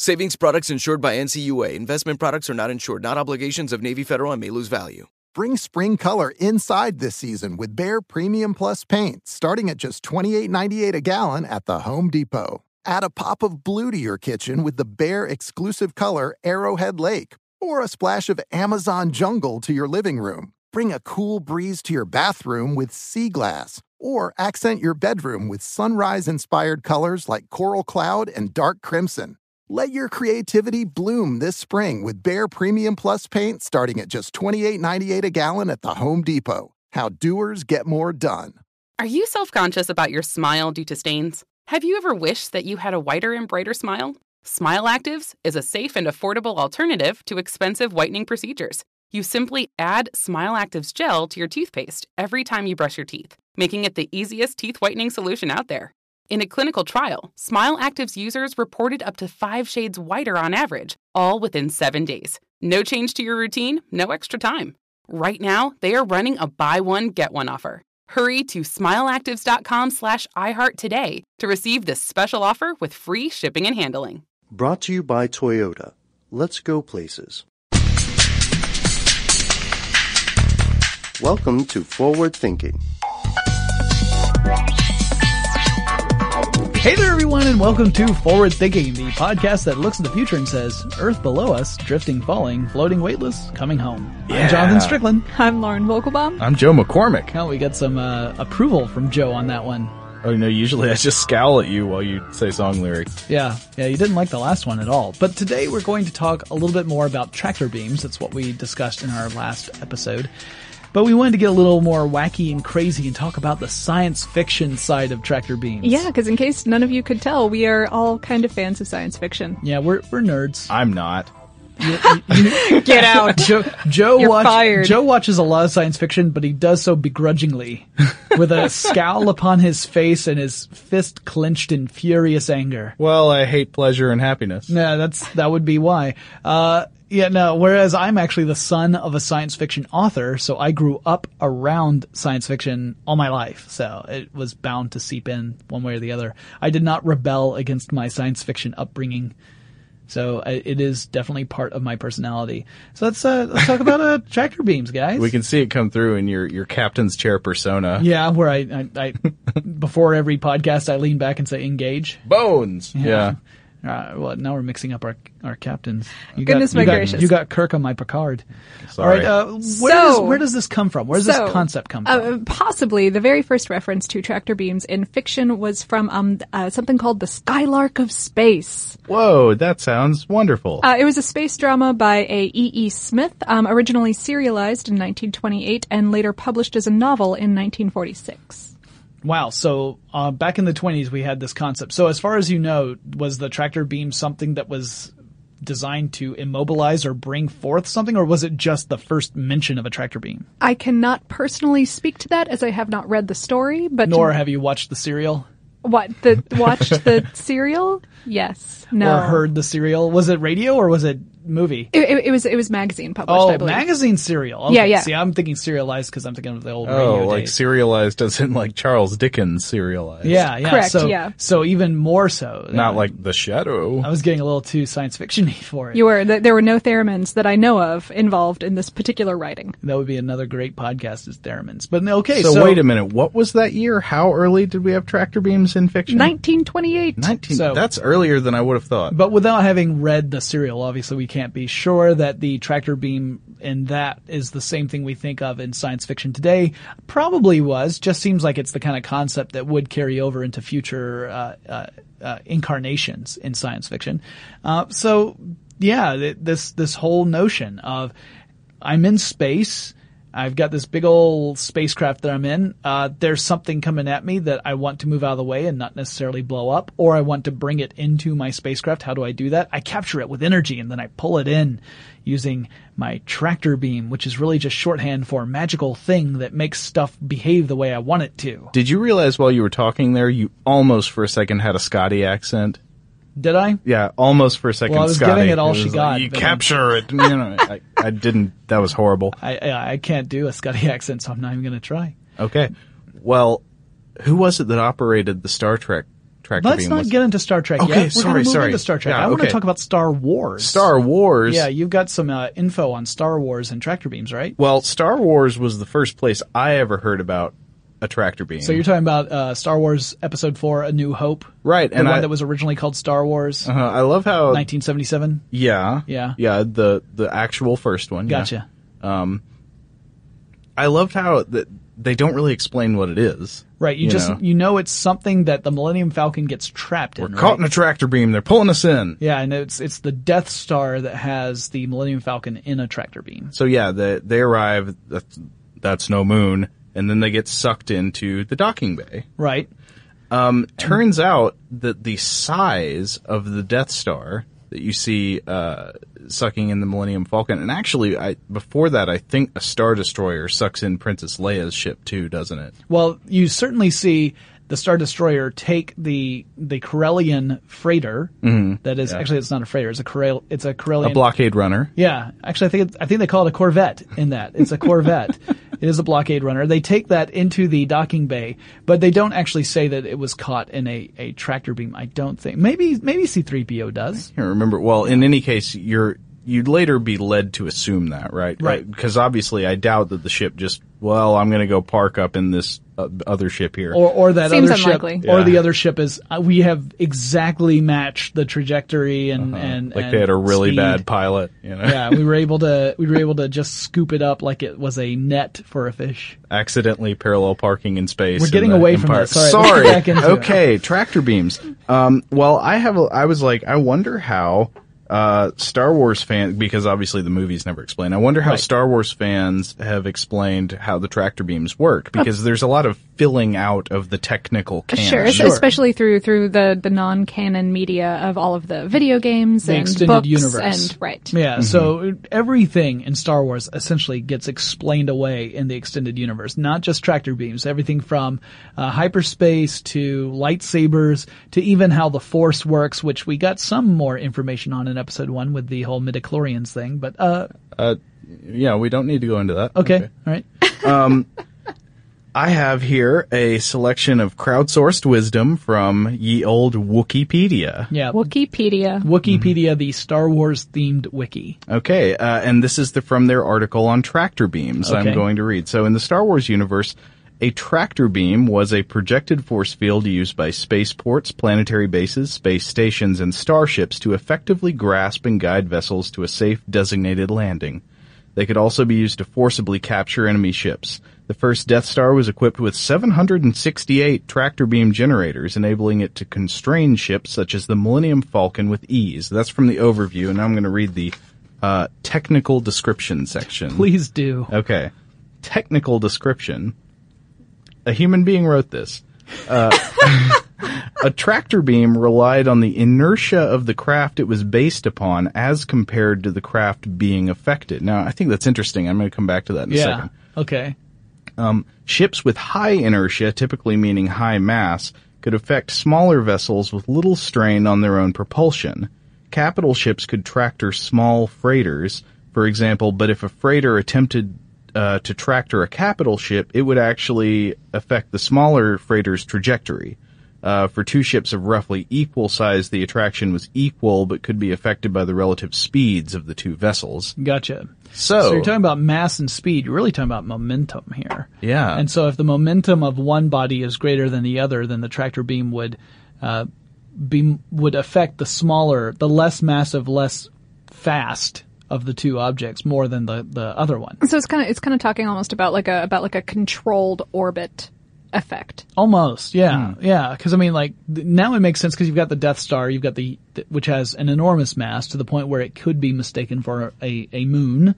Savings products insured by NCUA. Investment products are not insured, not obligations of Navy Federal and may lose value. Bring spring color inside this season with Behr Premium Plus paint, starting at just $28.98 a gallon at the Home Depot. Add a pop of blue to your kitchen with the Behr exclusive color Arrowhead Lake, or a splash of Amazon Jungle to your living room. Bring a cool breeze to your bathroom with Sea Glass, or accent your bedroom with sunrise inspired colors like Coral Cloud and Dark Crimson. Let your creativity bloom this spring with Behr Premium Plus paint starting at just $28.98 a gallon at the Home Depot. How doers get more done. Are you self conscious about your smile due to stains? Have you ever wished that you had a whiter and brighter smile? Smile Actives is a safe and affordable alternative to expensive whitening procedures. You simply add Smile Actives gel to your toothpaste every time you brush your teeth, making it the easiest teeth whitening solution out there. In a clinical trial, Smile Active's users reported up to five shades whiter on average, all within seven days. No change to your routine, no extra time. Right now, they are running a buy one, get one offer. Hurry to smileactives.com slash iHeart today to receive this special offer with free shipping and handling. Brought to you by Toyota. Let's go places. Welcome to Forward Thinking. Hey there, everyone, and welcome to Forward Thinking, the podcast that looks at the future and says, Earth below us, drifting, falling, floating weightless, coming home. Yeah. I'm Jonathan Strickland. I'm Lauren Vogelbaum. I'm Joe McCormick. Oh, we got some uh, approval from Joe on that one. Oh, no, usually I just scowl at you while you say song lyrics. Yeah, yeah, you didn't like the last one at all. But today we're going to talk a little bit more about tractor beams. That's what we discussed in our last episode. But we wanted to get a little more wacky and crazy and talk about the science fiction side of tractor beams. Yeah, because in case none of you could tell, we are all kind of fans of science fiction. Yeah, we're we're nerds. I'm not. You- you- Get out. Joe, Joe, You're watch- fired. Joe watches a lot of science fiction, but he does so begrudgingly, with a scowl upon his face and his fist clenched in furious anger. Well, I hate pleasure and happiness. Yeah, that's that would be why. Uh, yeah, no. Whereas I'm actually the son of a science fiction author, so I grew up around science fiction all my life. So it was bound to seep in one way or the other. I did not rebel against my science fiction upbringing. So it is definitely part of my personality. So let's uh, let's talk about uh, tractor beams, guys. We can see it come through in your, your captain's chair persona. Yeah, where I, I, I before every podcast I lean back and say engage. Bones. Yeah. Uh, well, now we're mixing up our our captains. You Goodness got, my you got- gracious. You got Kirk on my Picard. Sorry. All right. Uh, where, So- does, where does this come from? Where does So, this concept come from? Uh, possibly the very first reference to tractor beams in fiction was from um, uh, something called the Skylark of Space. Whoa, that sounds wonderful. Uh, it was a space drama by a E. E. Smith, um, originally serialized in 1928 and later published as a novel in 1946. Wow. So uh, back in the 20s, we had this concept. So as far as you know, was the tractor beam something that was designed to immobilize or bring forth something, or was it just the first mention of a tractor beam? I cannot personally speak to that as I have not read the story, but Nor have you watched the serial what the watched the serial? Yes, no. or heard the serial. Was it radio or was it movie? It, it, it was it was magazine published. Oh, I believe. magazine serial. Okay. Yeah, yeah. See, I'm thinking serialized because I'm thinking of the old oh, radio like days. serialized as in like Charles Dickens serialized. Yeah, yeah. Correct, So, yeah. so even more so. Not like The Shadow. I was getting a little too science fiction-y for it. You were there were no theremins that I know of involved in this particular writing. that would be another great podcast is Theremins. But okay, so, so, wait a minute. What was that year? How early did we have tractor beams in fiction? 1928. 19. So- that's earlier than I would have thought. But without having read the serial, obviously we can't be sure that the tractor beam in that is the same thing we think of in science fiction today. Probably was. Just seems like it's the kind of concept that would carry over into future uh, uh, uh, incarnations in science fiction. Uh, so yeah, th- this this whole notion of I'm in space. I've got this big old spacecraft that I'm in. Uh, there's something coming at me that I want to move out of the way and not necessarily blow up, or I want to bring it into my spacecraft. How do I do that? I capture it with energy and then I pull it in using my tractor beam, which is really just shorthand for magical thing that makes stuff behave the way I want it to. Did you realize while you were talking there, you almost for a second had a Scotty accent? Did I? Yeah, almost for a second. Well, I was Scotty. giving it all was she like, got, You capture it. You know, I, I didn't. That was horrible. I, I, can't do a Scotty accent, so I'm not even going to try. Okay. Well, who was it that operated the Star Trek tractor beam? Let's not Was- get into Star Trek Okay, yet. We're sorry, move sorry. into Star Trek. Yeah, I want okay. to talk about Star Wars. Star Wars. Yeah, you've got some uh, info on Star Wars and tractor beams, right? Well, Star Wars was the first place I ever heard about a tractor beam. So you're talking about uh, Star Wars Episode Four: A New Hope, right, the and one I, that was originally called Star Wars, uh, I love how 1977. yeah, Yeah. yeah, the the actual first one. yeah. Gotcha. Um, I loved how that they don't really explain what it is. Right, you, You just know. you know it's something that the Millennium Falcon gets trapped We're in. caught right? in a tractor beam. They're pulling us in. yeah, and it's it's the Death Star that has the Millennium Falcon in a tractor beam. So yeah, they they arrive. That's, that's no moon, and then they get sucked into the docking bay. Right. Um, turns out that the size of the Death Star that you see uh, sucking in the Millennium Falcon, and actually, I before that, I think a Star Destroyer sucks in Princess Leia's ship too, doesn't it? Well, you certainly see the Star Destroyer take the the Corellian freighter. that is actually it's not a freighter. It's a Corel, It's a Corellian. Mm-hmm. A blockade runner. Yeah, actually, I think it's, I think they call it a Corvette. In that, it's a Corvette. it is a blockade runner. They take that into the docking bay, but they don't actually say that it was caught in a, a tractor beam. I don't think. Maybe maybe C-3PO does. I can't remember. Well, in any case, you're you'd later be led to assume that, right? Right. Because obviously, I doubt that the ship just. Well, I'm going to go park up in this uh, other ship here. Or or that Seems other unlikely. ship, or Yeah. the other ship is uh, we have exactly matched the trajectory and and like and they had a really speed. bad pilot, you know, yeah, we were able to we were able to just scoop it up like it was a net for a fish. accidentally parallel parking in space. We're in getting the away from Empire. that. Sorry, let's Sorry. get back into it. okay, tractor beams. Um, well, I have. A, I was like, I wonder how uh, Star Wars fans, because obviously the movies never explain. I wonder how Right. Star Wars fans have explained how the tractor beams work, because there's a lot of filling out of the technical canon. Sure, es- especially through through the the non canon media of all of the video games The and extended books universe. and right. Yeah, so everything in Star Wars essentially gets explained away in the extended universe, not just tractor beams, everything from uh, hyperspace to lightsabers to even how the Force works, which we got some more information on in episode one with the whole midichlorians thing, but uh, Uh, yeah, we don't need to go into that. okay, all right. Um, I have here a selection of crowdsourced wisdom from ye old Wookieepedia. Yeah, Wookieepedia. Wookieepedia, the Star Wars themed wiki. Okay, uh, and this is the, from their article on tractor beams. I'm going to read. So, in the Star Wars universe, A tractor beam was a projected force field used by spaceports, planetary bases, space stations, and starships to effectively grasp and guide vessels to a safe designated landing. They could also be used to forcibly capture enemy ships. The first Death Star was equipped with 768 tractor beam generators, enabling it to constrain ships such as the Millennium Falcon with ease. That's from the overview, and now I'm going to read the uh, technical description section. Please do. Okay. Technical description. A human being wrote this. Uh, a tractor beam relied on the inertia of the craft it was based upon as compared to the craft being affected. Now, I think that's interesting. I'm going to come back to that in a Yeah. second. Okay. Um, ships with high inertia, typically meaning high mass, could affect smaller vessels with little strain on their own propulsion. Capital ships could tractor small freighters, for example, but if a freighter attempted uh, to tractor a capital ship, it would actually affect the smaller freighter's trajectory. Uh, for two ships of roughly equal size, the attraction was equal, but could be affected by the relative speeds of the two vessels. Gotcha. So- you're talking about mass and speed. You're really talking about momentum here. Yeah. And so if the momentum of one body is greater than the other, then the tractor beam would uh, be would affect the smaller, the less massive, less fast of the two objects more than the the other one. So it's kind of it's kind of talking almost about like a about like a controlled orbit effect. Almost, yeah, yeah. Because I mean, like th- now it makes sense because you've got the Death Star, you've got the th- which has an enormous mass to the point where it could be mistaken for a a moon.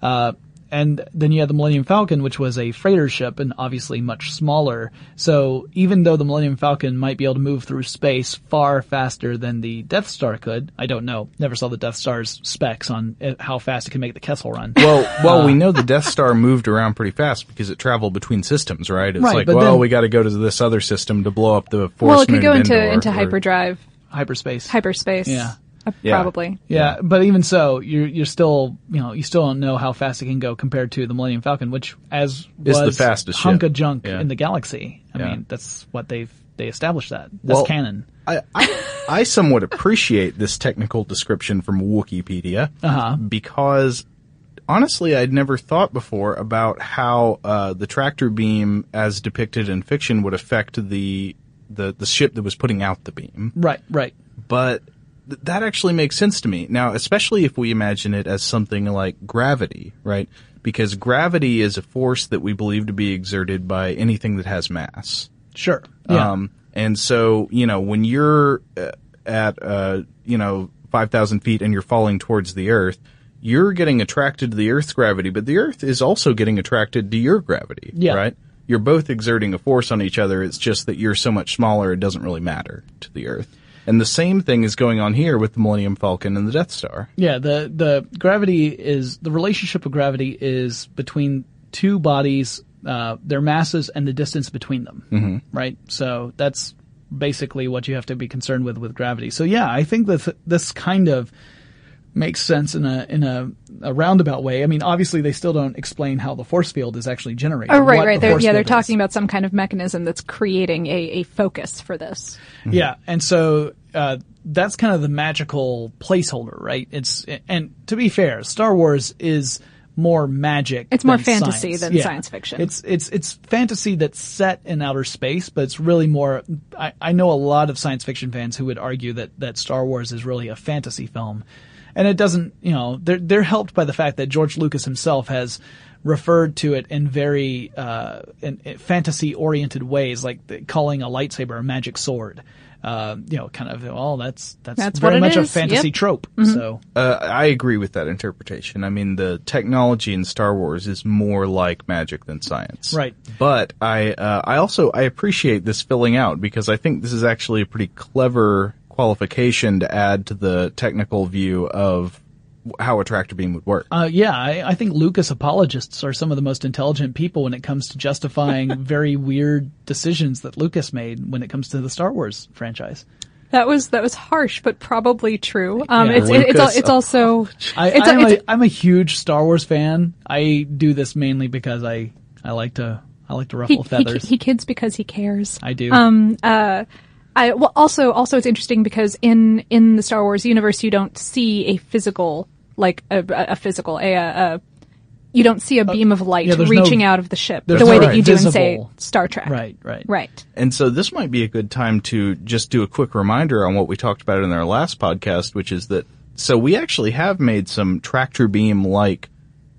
Uh, and then you had the Millennium Falcon, which was a freighter ship and obviously much smaller. So even though the Millennium Falcon might be able to move through space far faster than the Death Star could, I don't know. Never saw the Death Star's specs on uh, how fast it can make the Kessel Run. Well, well, Uh, we know the Death Star moved around pretty fast because it traveled between systems, right? It's Right, like, well, then- we got to go to this other system to blow up the force. well, it could go into Endor, into or- hyperdrive, hyperspace. hyperspace. Yeah. Uh, Yeah. probably. Yeah, but even so, you're you're still you know you still don't know how fast it can go compared to the Millennium Falcon, which as Is was the fastest hunk ship. of junk Yeah. in the galaxy. I Yeah. mean, that's what they've they established that. That's Well, canon. I, I, I somewhat appreciate this technical description from Wookieepedia Uh-huh. because honestly, I'd never thought before about how uh, the tractor beam, as depicted in fiction, would affect the the the ship that was putting out the beam. Right, right. but th- that actually makes sense to me. Now, especially if we imagine it as something like gravity, right? Because gravity is a force that we believe to be exerted by anything that has mass. Sure. Yeah. Um, and so, you know, when you're uh, at, uh, you know, 5,000 feet and you're falling towards the earth, you're getting attracted to the earth's gravity, but the earth is also getting attracted to your gravity, Yeah. right? You're both exerting a force on each other. It's just that you're so much smaller, it doesn't really matter to the earth. And the same thing is going on here with the Millennium Falcon and the Death Star. Yeah, the the gravity is the relationship of gravity is between two bodies, uh, their masses and the distance between them. Mhm. Right. So that's basically what you have to be concerned with with gravity. So yeah, I think that this kind of makes sense in a in a, a roundabout way. I mean, obviously they still don't explain how the force field is actually generated. Oh, right, what right. the They're, yeah, they're field is. talking about some kind of mechanism that's creating a, a focus for this. Yeah, and so uh, that's kind of the magical placeholder, right? It's and to be fair, Star Wars is more magic. It's more than fantasy science. than Yeah. science fiction. It's it's it's fantasy that's set in outer space, but it's really more. I, I know a lot of science fiction fans who would argue that that Star Wars is really a fantasy film, and it doesn't. You know, they're they're helped by the fact that George Lucas himself has referred to it in very uh, in, in fantasy oriented ways, like the, calling a lightsaber a magic sword. Uh, you know, kind of. Oh, that's that's, That's very what it much a fantasy Yep. trope. Mhm. So Uh, I agree with that interpretation. I mean, the technology in Star Wars is more like magic than science. Right. But I, uh, I also, I appreciate this filling out because I think this is actually a pretty clever qualification to add to the technical view of how a tractor beam would work. Uh, yeah, I, I think Lucas apologists are some of the most intelligent people when it comes to justifying very weird decisions that Lucas made when it comes to the Star Wars franchise. That was that was harsh, but probably true. Um, Yeah. it's it, it's al- it's also I, it's, I'm, it's, a, I'm a huge Star Wars fan. I do this mainly because I, I like to I like to ruffle he, feathers. he kids because he cares. I do. Um, uh, I well also also it's interesting because in in the Star Wars universe you don't see a physical like a, a physical a, a you don't see a beam of light yeah, reaching no- out of the ship the way no that you do in say Star Trek. Right, right. Right. And so this might be a good time to just do a quick reminder on what we talked about in our last podcast, which is that so we actually have made some tractor beam like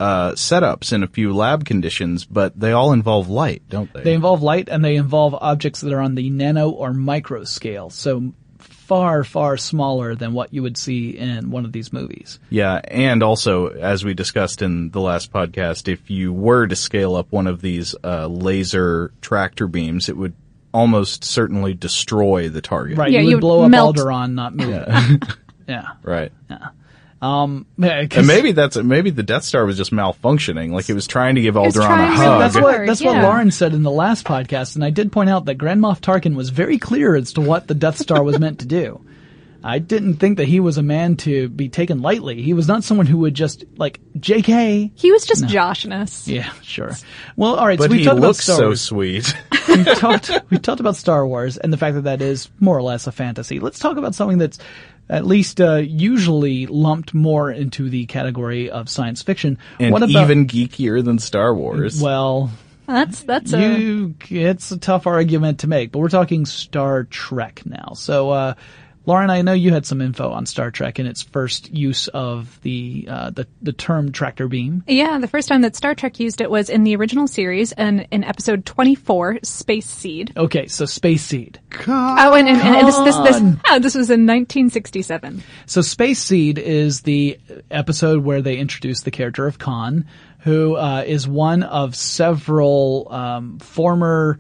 uh, setups in a few lab conditions, but they all involve light, don't they? They involve light and they involve objects that are on the nano or micro scale. So far, far smaller than what you would see in one of these movies. Yeah, and also, as we discussed in the last podcast, if you were to scale up one of these uh, laser tractor beams, it would almost certainly destroy the target. Right. Yeah, you you would blow up melt- Alderaan, not move it. yeah. Right. Yeah, Um, 'cause And maybe that's maybe the Death Star was just malfunctioning, like it was trying to give was Alderaan a hug. that's what Hug, that's what. Lauren said in the last podcast, and I did point out that Grand Moff Tarkin was very clear as to what the Death Star was meant to do. I didn't think that he was a man to be taken lightly. He was not someone who would just like J.K. He was just Joshness. Yeah, sure. Well, all right. but so we he talked about looks Star so Wars. sweet. we talked we talked about Star Wars and the fact that that is more or less a fantasy. Let's talk about something that's at least uh, usually lumped more into the category of science fiction. and what about even geekier than Star Wars. well, That's that's a it's a tough argument to make, but we're talking Star Trek now. So uh Lauren, I know you had some info on Star Trek and its first use of the uh, the the term tractor beam. Yeah, the first time that Star Trek used it was in the original series and in episode 24, Space Seed. Okay, so Space Seed. Oh, and, and, and this, this, this, oh, this was in 1967. So Space Seed is the episode where they introduce the character of Khan, who uh, is one of several um, former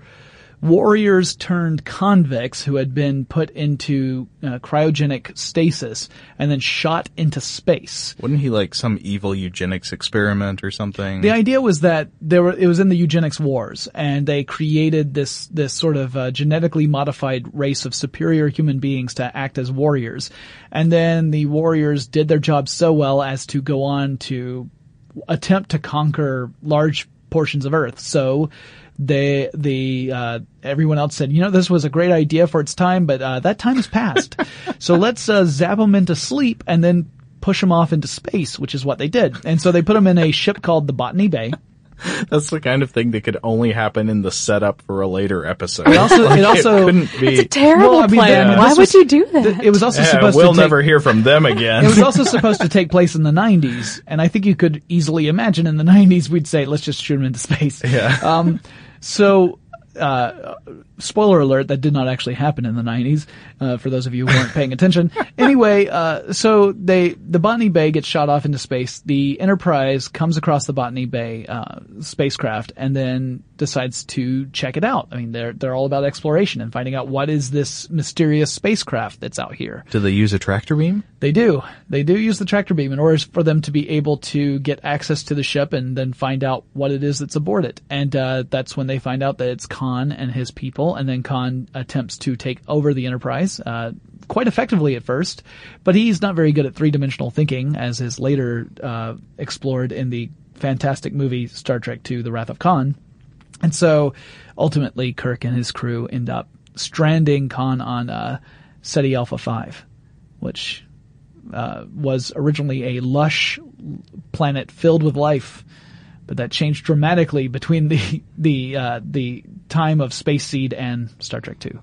warriors turned convicts who had been put into uh, cryogenic stasis and then shot into space. Wasn't he like some evil eugenics experiment or something? The idea was that there were, it was in the eugenics wars, and they created this this sort of uh, genetically modified race of superior human beings to act as warriors, and then the warriors did their job so well as to go on to attempt to conquer large portions of Earth. So they the uh, everyone else said, you know, this was a great idea for its time, but uh, that time has passed. so let's uh, zap them into sleep and then push them off into space, which is what they did. And so they put them in a ship called the Botany Bay. That's the kind of thing that could only happen in the setup for a later episode. It also, Like, it also, couldn't be. It's a terrible Well, I mean, plan. that- Why this would was- you do that? it was also Yeah, supposed we'll to take, never hear from them again. It was also supposed to take place in the 90s, and I think you could easily imagine in the 90s we'd say, let's just shoot them into space. Yeah. Um, so, uh, spoiler alert, that did not actually happen in the 90s, uh, for those of you who weren't paying attention. Anyway, uh, so they, the Botany Bay gets shot off into space. The Enterprise comes across the Botany Bay, uh, spacecraft and then decides to check it out. I mean, they're, they're all about exploration and finding out what is this mysterious spacecraft that's out here. Do they use a tractor beam? They do. They do use the tractor beam in order for them to be able to get access to the ship and then find out what it is that's aboard it. And uh, that's when they find out that it's Khan and his people. And then Khan attempts to take over the Enterprise uh, quite effectively at first, but he's not very good at three dimensional thinking, as is later uh, explored in the fantastic movie Star Trek II: The Wrath of Khan. And so ultimately, Kirk and his crew end up stranding Khan on uh, Ceti Alpha 5, which uh, was originally a lush planet filled with life, but that changed dramatically between the the uh, the time of Space Seed and Star Trek Two.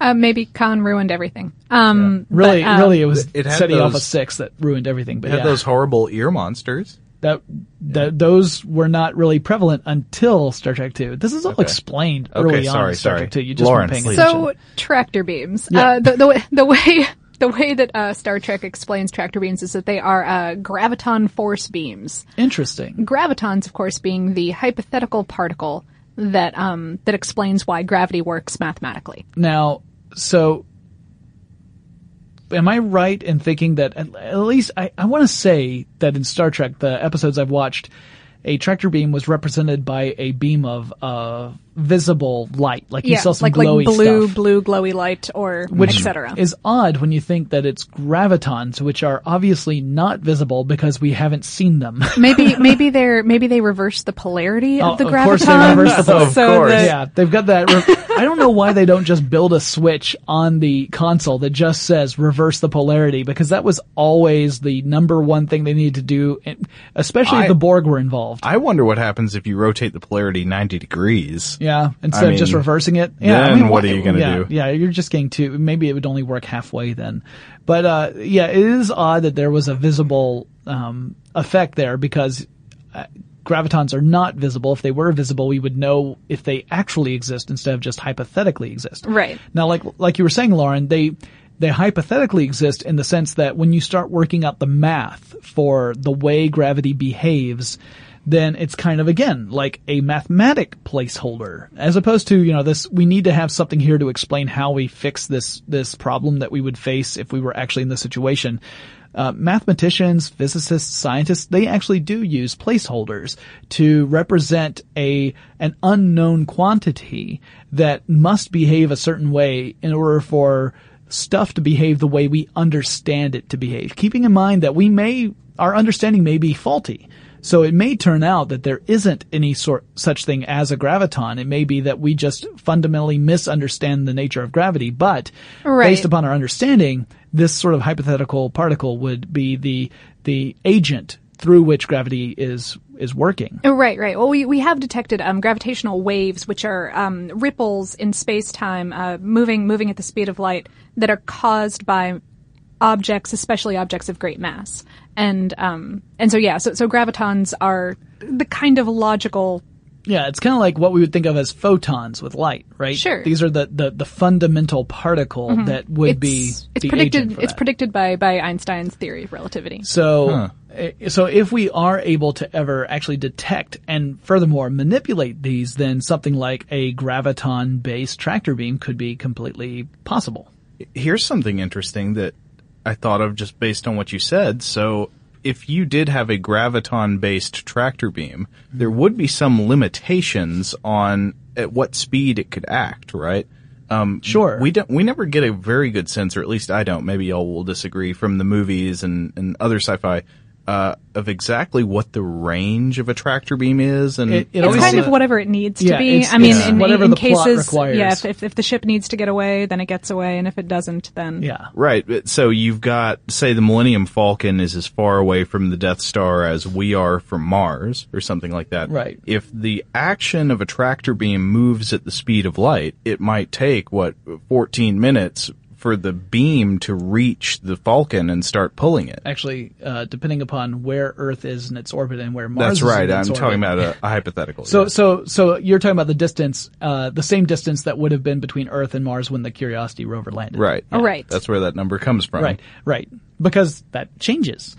Uh, maybe Khan ruined everything. Um, Really, but, um, really, it was It had Ceti Alpha Six that ruined everything. But They had yeah, those horrible ear monsters. that that those were not really prevalent until Star Trek Two. This is all Okay. explained Okay, early on sorry, in Star sorry. Trek Two. You just Lauren, weren't paying attention. So tractor beams. Yeah. Uh, the, the the way the way that uh, Star Trek explains tractor beams is that they are uh, graviton force beams. Interesting. Gravitons, of course, being the hypothetical particle that um, that explains why gravity works mathematically. Now, so am I right in thinking that at, at least I, I want to say that in Star Trek, the episodes I've watched, a tractor beam was represented by a beam of uh, visible light, like you saw some like glowy like blue, stuff. blue glowy light, or etc. is odd when you think that it's gravitons, which are obviously not visible because we haven't seen them. maybe maybe they're maybe they reverse the polarity Oh, of the graviton. of course they reverse the polarity. Of so course. that- yeah, they've got that. re- I don't know why they don't just build a switch on the console that just says reverse the polarity because that was always the number one thing they needed to do, especially I- if the Borg were involved. I wonder what happens if you rotate the polarity 90 degrees. Yeah, instead I of just reversing it. Yeah, I mean, what why- are you gonna yeah, do? Yeah, you're just getting too. Maybe it would only work halfway then. But uh, yeah, it is odd that there was a visible um, effect there because uh, gravitons are not visible. If they were visible, we would know if they actually exist instead of just hypothetically exist. Right. Now, like like you were saying, Lauren, they they hypothetically exist in the sense that when you start working out the math for the way gravity behaves, then it's kind of again like a mathematic placeholder, as opposed to you know this. We need to have something here to explain how we fix this this problem that we would face if we were actually in this situation. Uh, mathematicians, physicists, scientists, they actually do use placeholders to represent a, an unknown quantity that must behave a certain way in order for stuff to behave the way we understand it to behave. Keeping in mind that we may, our understanding may be faulty. So it may turn out that there isn't any sort, such thing as a graviton. It may be that we just fundamentally misunderstand the nature of gravity, but Right. based upon our understanding, this sort of hypothetical particle would be the, the agent through which gravity is, is working. Oh, Right, right. Well, we, we have detected um, gravitational waves, which are um, ripples in space time, uh, moving moving at the speed of light, that are caused by objects, especially objects of great mass. And um, and so yeah, so so gravitons are the kind of logical. Yeah, it's kind of like what we would think of as photons with light, right? Sure. These are the, the, the fundamental particle Mhm. that would it's, be it's the predicted. agent for It's that. predicted by by Einstein's theory of relativity. So, eh, so if we are able to ever actually detect and furthermore manipulate these, then something like a graviton-based tractor beam could be completely possible. Here's something interesting that I thought of just based on what you said. So if you did have a graviton based tractor beam, there would be some limitations on at what speed it could act, right? Um, Sure. We don't, we never get a very good sense, or at least I don't, maybe y'all will disagree from the movies and, and other sci-fi, uh, of exactly what the range of a tractor beam is. And It- it It's always- kind of whatever it needs to be. it's- I mean, it's in, whatever in the plot cases, requires. yeah, if, if if the ship needs to get away, then it gets away, and if it doesn't, then yeah, Right. So you've got, say, the Millennium Falcon is as far away from the Death Star as we are from Mars, or something like that. Right. If the action of a tractor beam moves at the speed of light, it might take, what, 14 minutes for the beam to reach the Falcon and start pulling it. Actually, uh, depending upon where Earth is in its orbit and where mars is that's right. in I'm its talking about a, a hypothetical. So, yeah. so, so you're talking about the distance, uh, the same distance that would have been between Earth and Mars when the Curiosity rover landed. Right. Oh, right. That's where that number comes from. Right, right. Because that changes.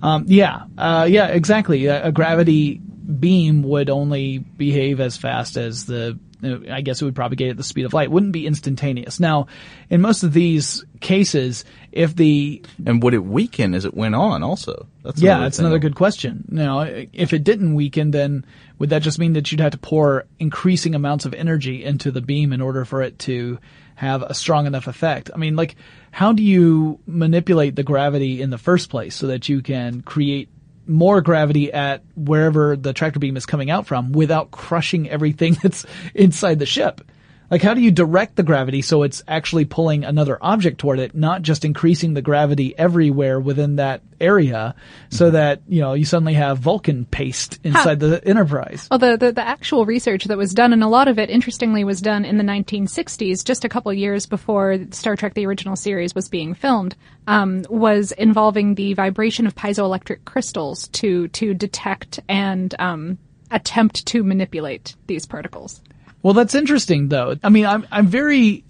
Um, yeah, uh, yeah, exactly. A, a gravity beam would only behave as fast as the, Uh, I guess it would propagate at the speed of light. It wouldn't be instantaneous. Now, in most of these cases, if the And would it weaken as it went on also? That's yeah, that's thing. another good question. Now, if it didn't weaken, then would that just mean that you'd have to pour increasing amounts of energy into the beam in order for it to have a strong enough effect? I mean, like, how do you manipulate the gravity in the first place so that you can create more gravity at wherever the tractor beam is coming out from without crushing everything that's inside the ship? Like, how do you direct the gravity so it's actually pulling another object toward it, not just increasing the gravity everywhere within that area so that, you know, you suddenly have Vulcan paste inside the Enterprise? Well, the, the, the actual research that was done, and a lot of it, interestingly, was done in the 1960s, just a couple years before Star Trek: The Original Series was being filmed, um, was involving the vibration of piezoelectric crystals to to detect and um, attempt to manipulate these particles. Well, that's interesting though. I mean, I'm, I'm very,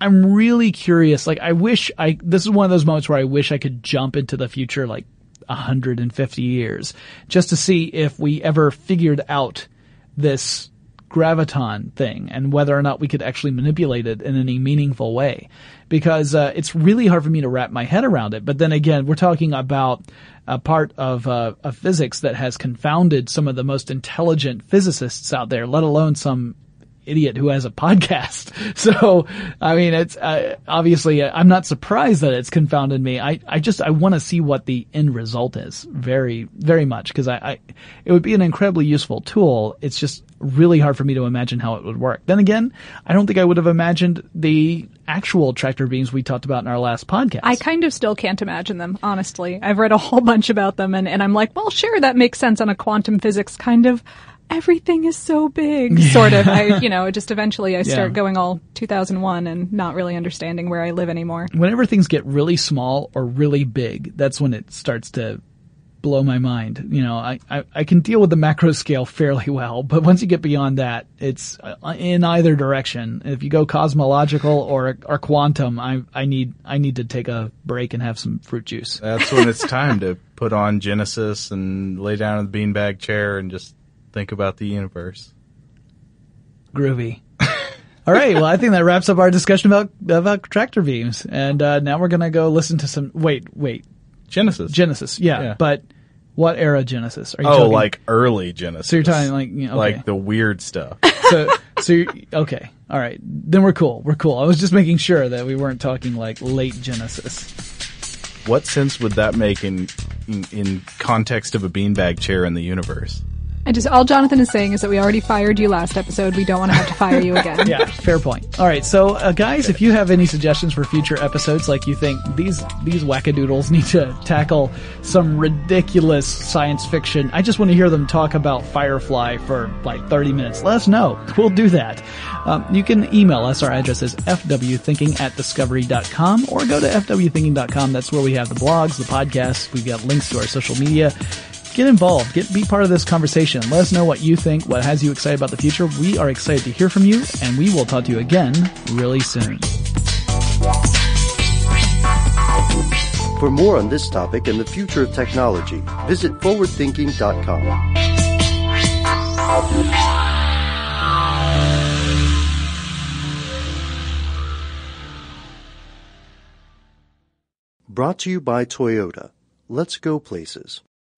I'm really curious. Like, I wish I, this is one of those moments where I wish I could jump into the future like 150 years just to see if we ever figured out this graviton thing and whether or not we could actually manipulate it in any meaningful way. Because, uh, it's really hard for me to wrap my head around it. But then again, we're talking about a part of, uh, of physics that has confounded some of the most intelligent physicists out there, let alone some idiot who has a podcast. So, I mean, it's uh, obviously I'm not surprised that it's confounded me. I, I just I want to see what the end result is very very much because I, I it would be an incredibly useful tool. It's just really hard for me to imagine how it would work. Then again, I don't think I would have imagined the actual tractor beams we talked about in our last podcast. I kind of still can't imagine them, honestly. I've read a whole bunch about them and, and I'm like, well, sure, that makes sense on a quantum physics kind of everything is so big sort of i you know just eventually i start Yeah. going all 2001 and not really understanding where i live anymore Whenever things get really small or really big, that's when it starts to blow my mind. You know, I, I, I can deal with the macro scale fairly well, but once you get beyond that, it's uh, in either direction. If you go cosmological or or quantum, I I need I need to take a break and have some fruit juice. That's when it's time to put on Genesis and lay down in the beanbag chair and just think about the universe. Groovy. All right. Well, I think that wraps up our discussion about about tractor beams, and uh, now we're gonna go listen to some. Wait, wait. Genesis. Genesis. Yeah, Yeah. but what era Genesis? Are you Oh, talking- like early Genesis. So you're talking like you know, okay. like the weird stuff. so so you okay. All right. Then we're cool. We're cool. I was just making sure that we weren't talking like late Genesis. what sense would that make in, in in context of a beanbag chair in the universe? I just all jonathan is saying is that we already fired you last episode we don't want to have to fire you again Yeah, fair point. All right, so uh, guys, if you have any suggestions for future episodes, like you think these these wackadoodles need to tackle some ridiculous science fiction, I just want to hear them talk about Firefly for like 30 minutes. Let us know. We'll do that. Um, you can email us. Our address is fwthinking at discovery.com or go to fwthinking.com. That's where we have the blogs, the podcasts. We've got links to our social media get involved get be part of this conversation let us know what you think what has you excited about the future we are excited to hear from you and we will talk to you again really soon For more on this topic and the future of technology, visit forwardthinking.com. Brought to you by Toyota. Let's go places.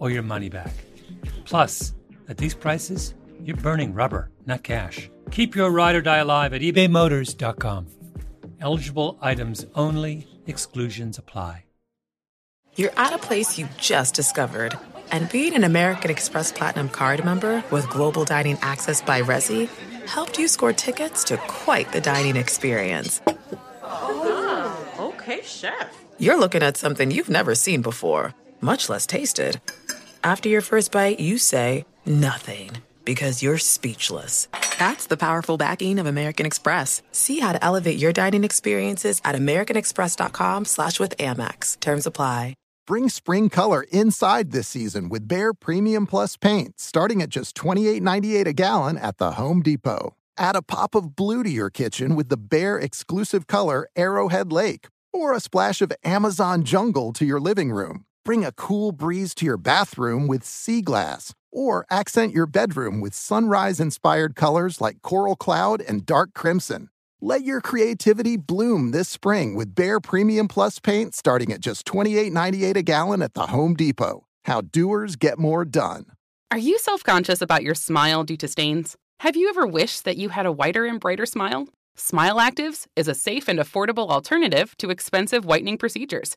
or your money back. Plus, at these prices, you're burning rubber, not cash. Keep your ride or die alive at ebaymotors.com. Eligible items only, exclusions apply. You're at a place you just discovered. And being an American Express Platinum card member with global dining access by Resy helped you score tickets to quite the dining experience. Oh, okay, chef. You're looking at something you've never seen before, much less tasted. After your first bite, you say nothing because you're speechless. That's the powerful backing of American Express. See how to elevate your dining experiences at americanexpress.com slash with Amex. Terms apply. Bring spring color inside this season with Behr Premium Plus paint, starting at just $28.98 a gallon at the Home Depot. Add a pop of blue to your kitchen with the Behr exclusive color Arrowhead Lake, or a splash of Amazon Jungle to your living room. Bring a cool breeze to your bathroom with Sea Glass, or accent your bedroom with sunrise inspired colors like Coral Cloud and Dark Crimson. Let your creativity bloom this spring with Behr Premium Plus paint starting at just $28.98 a gallon at the Home Depot. How doers get more done. Are you self conscious about your smile due to stains? Have you ever wished that you had a whiter and brighter smile? Smile Actives is a safe and affordable alternative to expensive whitening procedures.